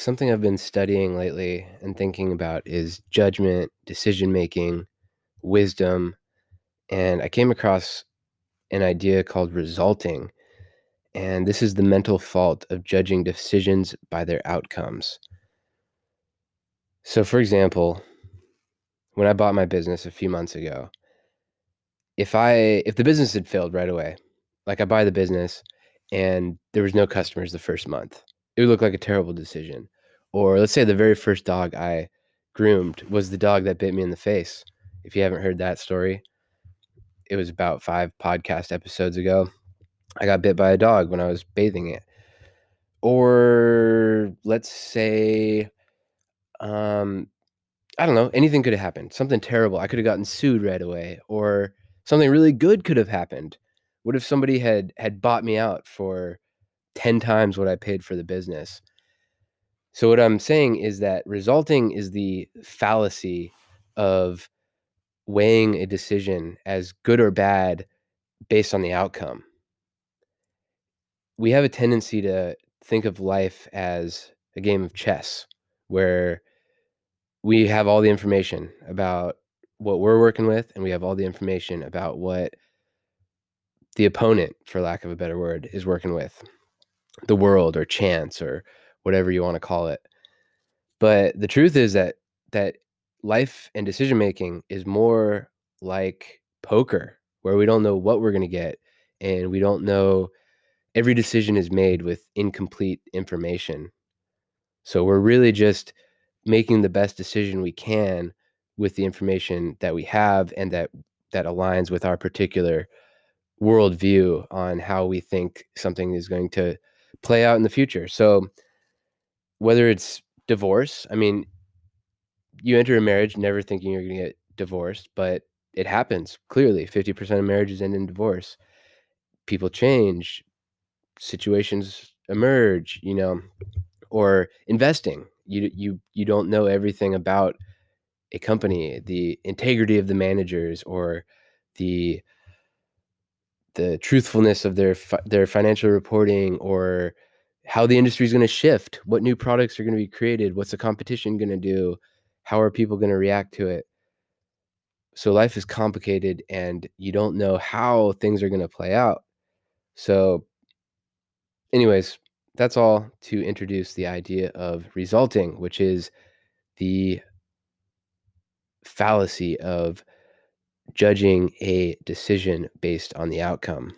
Something I've been studying lately and thinking about is judgment, decision making, wisdom, and I came across an idea called resulting. And this is the mental fault of judging decisions by their outcomes. So, for example, when I bought my business a few months ago, if I if the business had failed right away, like I buy the business and there was no customers the first month, it would look like a terrible decision. Or let's say the very first dog I groomed was the dog that bit me in the face. If you haven't heard that story, it was about five podcast episodes ago. I got bit by a dog when I was bathing it. Or let's say, um, I don't know, anything could have happened. Something terrible. I could have gotten sued right away, or something really good could have happened. What if somebody had had bought me out for 10 times what I paid for the business? So what I'm saying is that resulting is the fallacy of weighing a decision as good or bad based on the outcome. We have a tendency to think of life as a game of chess where we have all the information about what we're working with and we have all the information about what the opponent for lack of a better word is working with the world or chance or whatever you want to call it. But the truth is that that life and decision making is more like poker where we don't know what we're going to get and we don't know every decision is made with incomplete information. So we're really just making the best decision we can with the information that we have and that that aligns with our particular worldview on how we think something is going to play out in the future. So whether it's divorce, I mean, you enter a marriage never thinking you're going to get divorced, but it happens clearly. 50% of marriages end in divorce. People change, situations emerge, you know, or investing. You you you don't know everything about a company, the integrity of the managers or the the truthfulness of their fi- their financial reporting or how the industry is going to shift, what new products are going to be created, what's the competition going to do, how are people going to react to it. So life is complicated and you don't know how things are going to play out. So anyways, that's all to introduce the idea of resulting, which is the fallacy of judging a decision based on the outcome.